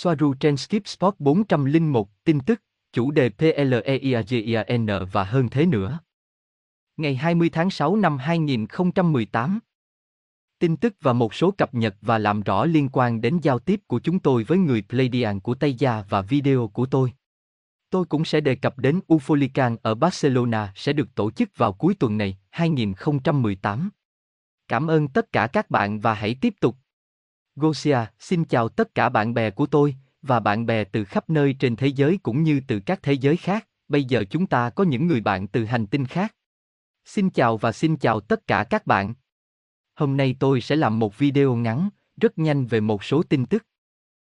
Soaru trên Skip Spot 401, tin tức, chủ đề PLEIAGIAN và hơn thế nữa. Ngày 20 tháng 6 năm 2018. Tin tức và một số cập nhật và làm rõ liên quan đến giao tiếp của chúng tôi với người Pleiadian của Tây Gia và video của tôi. Tôi cũng sẽ đề cập đến Ufolican ở Barcelona sẽ được tổ chức vào cuối tuần này, 2018. Cảm ơn tất cả các bạn và hãy tiếp tục. Gosia, xin chào tất cả bạn bè của tôi, và bạn bè từ khắp nơi trên thế giới cũng như từ các thế giới khác, bây giờ chúng ta có những người bạn từ hành tinh khác. Xin chào và xin chào tất cả các bạn. Hôm nay tôi sẽ làm một video ngắn, rất nhanh về một số tin tức.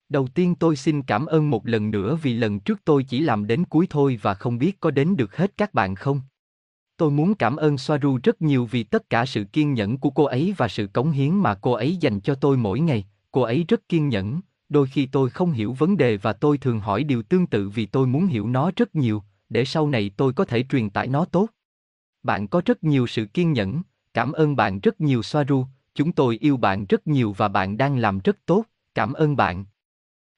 Đầu tiên tôi xin cảm ơn một lần nữa vì lần trước tôi chỉ làm đến cuối thôi và không biết có đến được hết các bạn không. Tôi muốn cảm ơn Soaru rất nhiều vì tất cả sự kiên nhẫn của cô ấy và sự cống hiến mà cô ấy dành cho tôi mỗi ngày. Cô ấy rất kiên nhẫn, đôi khi tôi không hiểu vấn đề và tôi thường hỏi điều tương tự vì tôi muốn hiểu nó rất nhiều, để sau này tôi có thể truyền tải nó tốt. Bạn có rất nhiều sự kiên nhẫn, cảm ơn bạn rất nhiều Soaru, chúng tôi yêu bạn rất nhiều và bạn đang làm rất tốt, cảm ơn bạn.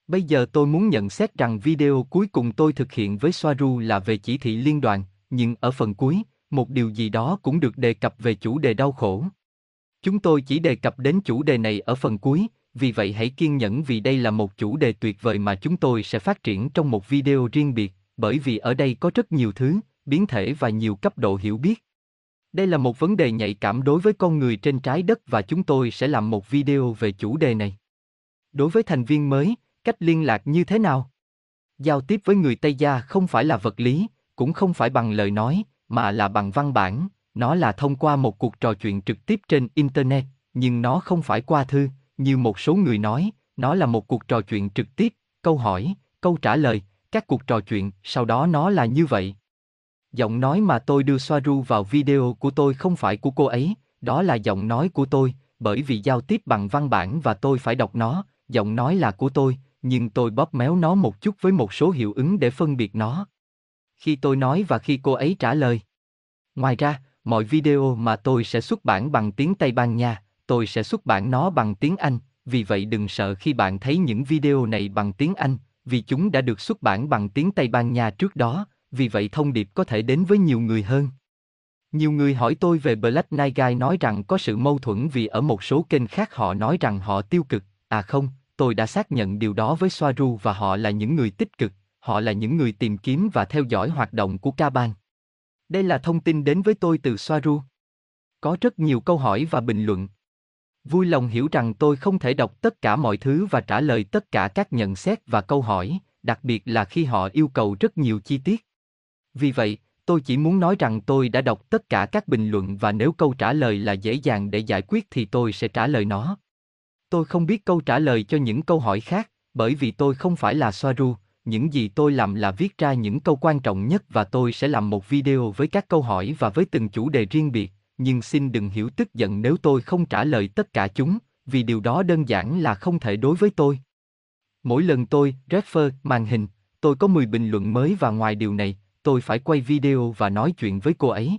Bây giờ tôi muốn nhận xét rằng video cuối cùng tôi thực hiện với Soaru là về chỉ thị liên đoàn, nhưng ở phần cuối, một điều gì đó cũng được đề cập về chủ đề đau khổ. Chúng tôi chỉ đề cập đến chủ đề này ở phần cuối, vì vậy hãy kiên nhẫn vì đây là một chủ đề tuyệt vời mà chúng tôi sẽ phát triển trong một video riêng biệt, bởi vì ở đây có rất nhiều thứ, biến thể và nhiều cấp độ hiểu biết. Đây là một vấn đề nhạy cảm đối với con người trên trái đất và chúng tôi sẽ làm một video về chủ đề này. Đối với thành viên mới, cách liên lạc như thế nào? Giao tiếp với người Tây Gia không phải là vật lý, cũng không phải bằng lời nói, mà là bằng văn bản, nó là thông qua một cuộc trò chuyện trực tiếp trên Internet, nhưng nó không phải qua thư, như một số người nói, nó là một cuộc trò chuyện trực tiếp, câu hỏi, câu trả lời, các cuộc trò chuyện, sau đó nó là như vậy. Giọng nói mà tôi đưa Soaru vào video của tôi không phải của cô ấy, đó là giọng nói của tôi, bởi vì giao tiếp bằng văn bản và tôi phải đọc nó, giọng nói là của tôi, nhưng tôi bóp méo nó một chút với một số hiệu ứng để phân biệt nó. Khi tôi nói và khi cô ấy trả lời. Ngoài ra, mọi video mà tôi sẽ xuất bản bằng tiếng Tây Ban Nha, tôi sẽ xuất bản nó bằng tiếng Anh, vì vậy đừng sợ khi bạn thấy những video này bằng tiếng Anh, vì chúng đã được xuất bản bằng tiếng Tây Ban Nha trước đó, vì vậy thông điệp có thể đến với nhiều người hơn. Nhiều người hỏi tôi về Black Night Guy nói rằng có sự mâu thuẫn vì ở một số kênh khác họ nói rằng họ tiêu cực, à không, tôi đã xác nhận điều đó với Soaru và họ là những người tích cực, họ là những người tìm kiếm và theo dõi hoạt động của Caban. Đây là thông tin đến với tôi từ Soaru. Có rất nhiều câu hỏi và bình luận. Vui lòng hiểu rằng tôi không thể đọc tất cả mọi thứ và trả lời tất cả các nhận xét và câu hỏi, đặc biệt là khi họ yêu cầu rất nhiều chi tiết. Vì vậy, tôi chỉ muốn nói rằng tôi đã đọc tất cả các bình luận và nếu câu trả lời là dễ dàng để giải quyết thì tôi sẽ trả lời nó. Tôi không biết câu trả lời cho những câu hỏi khác, bởi vì tôi không phải là Soaru, những gì tôi làm là viết ra những câu quan trọng nhất và tôi sẽ làm một video với các câu hỏi và với từng chủ đề riêng biệt, nhưng xin đừng hiểu tức giận nếu tôi không trả lời tất cả chúng, vì điều đó đơn giản là không thể đối với tôi. Mỗi lần tôi, refer, màn hình, tôi có 10 bình luận mới và ngoài điều này, tôi phải quay video và nói chuyện với cô ấy.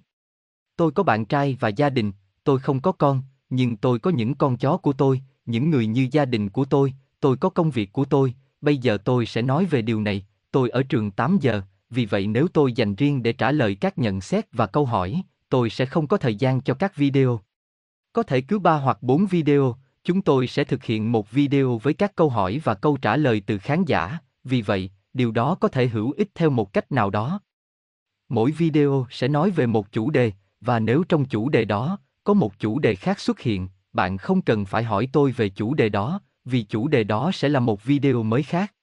Tôi có bạn trai và gia đình, tôi không có con, nhưng tôi có những con chó của tôi, những người như gia đình của tôi, tôi có công việc của tôi, bây giờ tôi sẽ nói về điều này, tôi ở trường 8 giờ, vì vậy nếu tôi dành riêng để trả lời các nhận xét và câu hỏi, tôi sẽ không có thời gian cho các video. Có thể cứ 3 hoặc 4 video, chúng tôi sẽ thực hiện một video với các câu hỏi và câu trả lời từ khán giả, vì vậy, điều đó có thể hữu ích theo một cách nào đó. Mỗi video sẽ nói về một chủ đề, và nếu trong chủ đề đó, có một chủ đề khác xuất hiện, bạn không cần phải hỏi tôi về chủ đề đó, vì chủ đề đó sẽ là một video mới khác.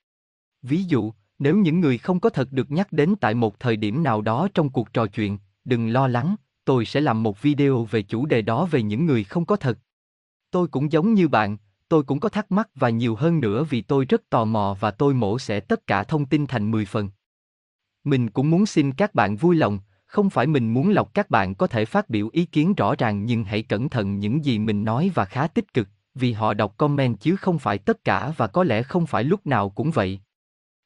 Ví dụ, nếu những người không có thật được nhắc đến tại một thời điểm nào đó trong cuộc trò chuyện, đừng lo lắng, tôi sẽ làm một video về chủ đề đó về những người không có thật. Tôi cũng giống như bạn, tôi cũng có thắc mắc và nhiều hơn nữa vì tôi rất tò mò và tôi mổ sẽ tất cả thông tin thành 10 phần. Mình cũng muốn xin các bạn vui lòng, không phải mình muốn lọc các bạn có thể phát biểu ý kiến rõ ràng nhưng hãy cẩn thận những gì mình nói và khá tích cực, vì họ đọc comment chứ không phải tất cả và có lẽ không phải lúc nào cũng vậy.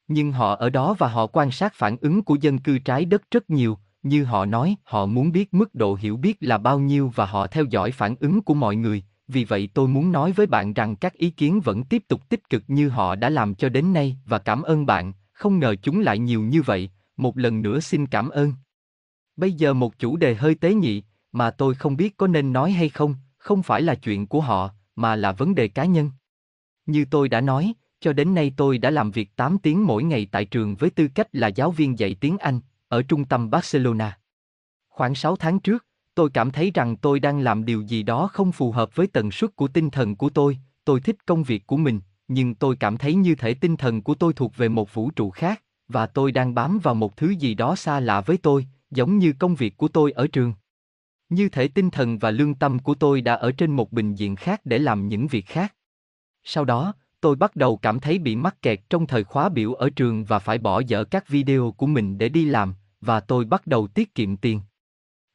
Nhưng họ ở đó và họ quan sát phản ứng của dân cư trái đất rất nhiều, như họ nói, họ muốn biết mức độ hiểu biết là bao nhiêu và họ theo dõi phản ứng của mọi người, vì vậy tôi muốn nói với bạn rằng các ý kiến vẫn tiếp tục tích cực như họ đã làm cho đến nay và cảm ơn bạn, không ngờ chúng lại nhiều như vậy, một lần nữa xin cảm ơn. Bây giờ một chủ đề hơi tế nhị, mà tôi không biết có nên nói hay không, không phải là chuyện của họ, mà là vấn đề cá nhân. Như tôi đã nói, cho đến nay tôi đã làm việc 8 tiếng mỗi ngày tại trường với tư cách là giáo viên dạy tiếng Anh, ở trung tâm Barcelona. Khoảng 6 tháng trước, tôi cảm thấy rằng tôi đang làm điều gì đó không phù hợp với tần suất của tinh thần của tôi, tôi thích công việc của mình, nhưng tôi cảm thấy như thể tinh thần của tôi thuộc về một vũ trụ khác, và tôi đang bám vào một thứ gì đó xa lạ với tôi, giống như công việc của tôi ở trường. Như thể tinh thần và lương tâm của tôi đã ở trên một bình diện khác để làm những việc khác. Sau đó, tôi bắt đầu cảm thấy bị mắc kẹt trong thời khóa biểu ở trường và phải bỏ dở các video của mình để đi làm, và tôi bắt đầu tiết kiệm tiền.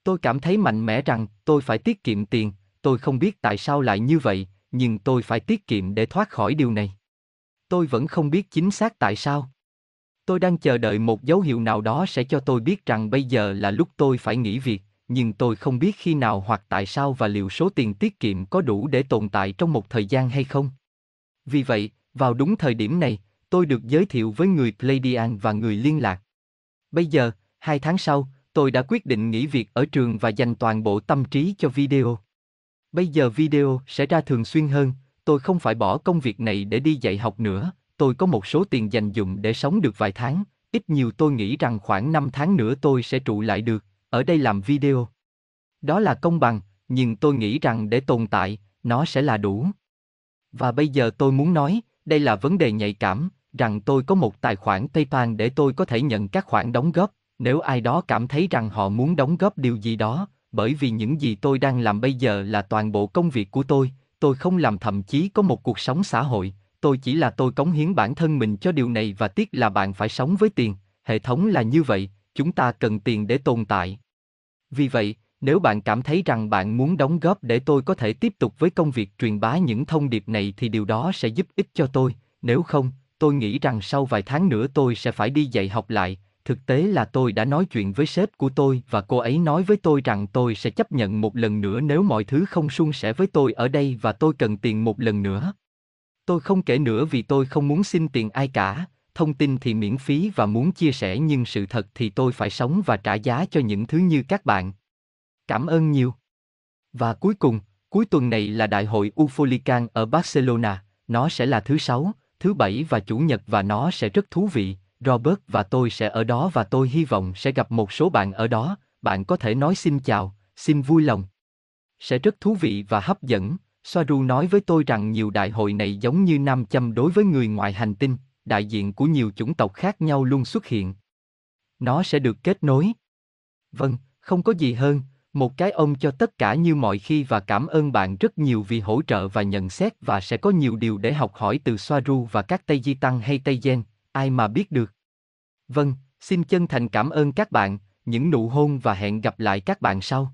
Tôi cảm thấy mạnh mẽ rằng tôi phải tiết kiệm tiền, tôi không biết tại sao lại như vậy, nhưng tôi phải tiết kiệm để thoát khỏi điều này. Tôi vẫn không biết chính xác tại sao. Tôi đang chờ đợi một dấu hiệu nào đó sẽ cho tôi biết rằng bây giờ là lúc tôi phải nghỉ việc, nhưng tôi không biết khi nào hoặc tại sao và liệu số tiền tiết kiệm có đủ để tồn tại trong một thời gian hay không. Vì vậy, vào đúng thời điểm này, tôi được giới thiệu với người Pleiadian và người liên lạc. Bây giờ, hai tháng sau, tôi đã quyết định nghỉ việc ở trường và dành toàn bộ tâm trí cho video. Bây giờ video sẽ ra thường xuyên hơn, tôi không phải bỏ công việc này để đi dạy học nữa, tôi có một số tiền dành dụng để sống được vài tháng, ít nhiều tôi nghĩ rằng khoảng 5 tháng nữa tôi sẽ trụ lại được, ở đây làm video. Đó là công bằng, nhưng tôi nghĩ rằng để tồn tại, nó sẽ là đủ. Và bây giờ tôi muốn nói, đây là vấn đề nhạy cảm, rằng tôi có một tài khoản PayPal để tôi có thể nhận các khoản đóng góp, nếu ai đó cảm thấy rằng họ muốn đóng góp điều gì đó, bởi vì những gì tôi đang làm bây giờ là toàn bộ công việc của tôi, tôi không làm thậm chí có một cuộc sống xã hội, tôi chỉ là tôi cống hiến bản thân mình cho điều này và tiếc là bạn phải sống với tiền, hệ thống là như vậy, chúng ta cần tiền để tồn tại. Vì vậy, nếu bạn cảm thấy rằng bạn muốn đóng góp để tôi có thể tiếp tục với công việc truyền bá những thông điệp này thì điều đó sẽ giúp ích cho tôi, nếu không, tôi nghĩ rằng sau vài tháng nữa tôi sẽ phải đi dạy học lại, thực tế là tôi đã nói chuyện với sếp của tôi và cô ấy nói với tôi rằng tôi sẽ chấp nhận một lần nữa nếu mọi thứ không suôn sẻ với tôi ở đây và tôi cần tiền một lần nữa. Tôi không kể nữa vì tôi không muốn xin tiền ai cả, thông tin thì miễn phí và muốn chia sẻ nhưng sự thật thì tôi phải sống và trả giá cho những thứ như các bạn. Cảm ơn nhiều. Và cuối cùng, cuối tuần này là đại hội Ufolican ở Barcelona, nó sẽ là thứ sáu, thứ bảy và chủ nhật và nó sẽ rất thú vị. Robert và tôi sẽ ở đó và tôi hy vọng sẽ gặp một số bạn ở đó, bạn có thể nói xin chào, xin vui lòng. Sẽ rất thú vị và hấp dẫn, Soaru nói với tôi rằng nhiều đại hội này giống như nam châm đối với người ngoài hành tinh, đại diện của nhiều chủng tộc khác nhau luôn xuất hiện. Nó sẽ được kết nối. Vâng, không có gì hơn, một cái ôm cho tất cả như mọi khi và cảm ơn bạn rất nhiều vì hỗ trợ và nhận xét và sẽ có nhiều điều để học hỏi từ Soaru và các Tây Di Tăng hay Tây Gen, ai mà biết được. Vâng, xin chân thành cảm ơn các bạn, những nụ hôn và hẹn gặp lại các bạn sau.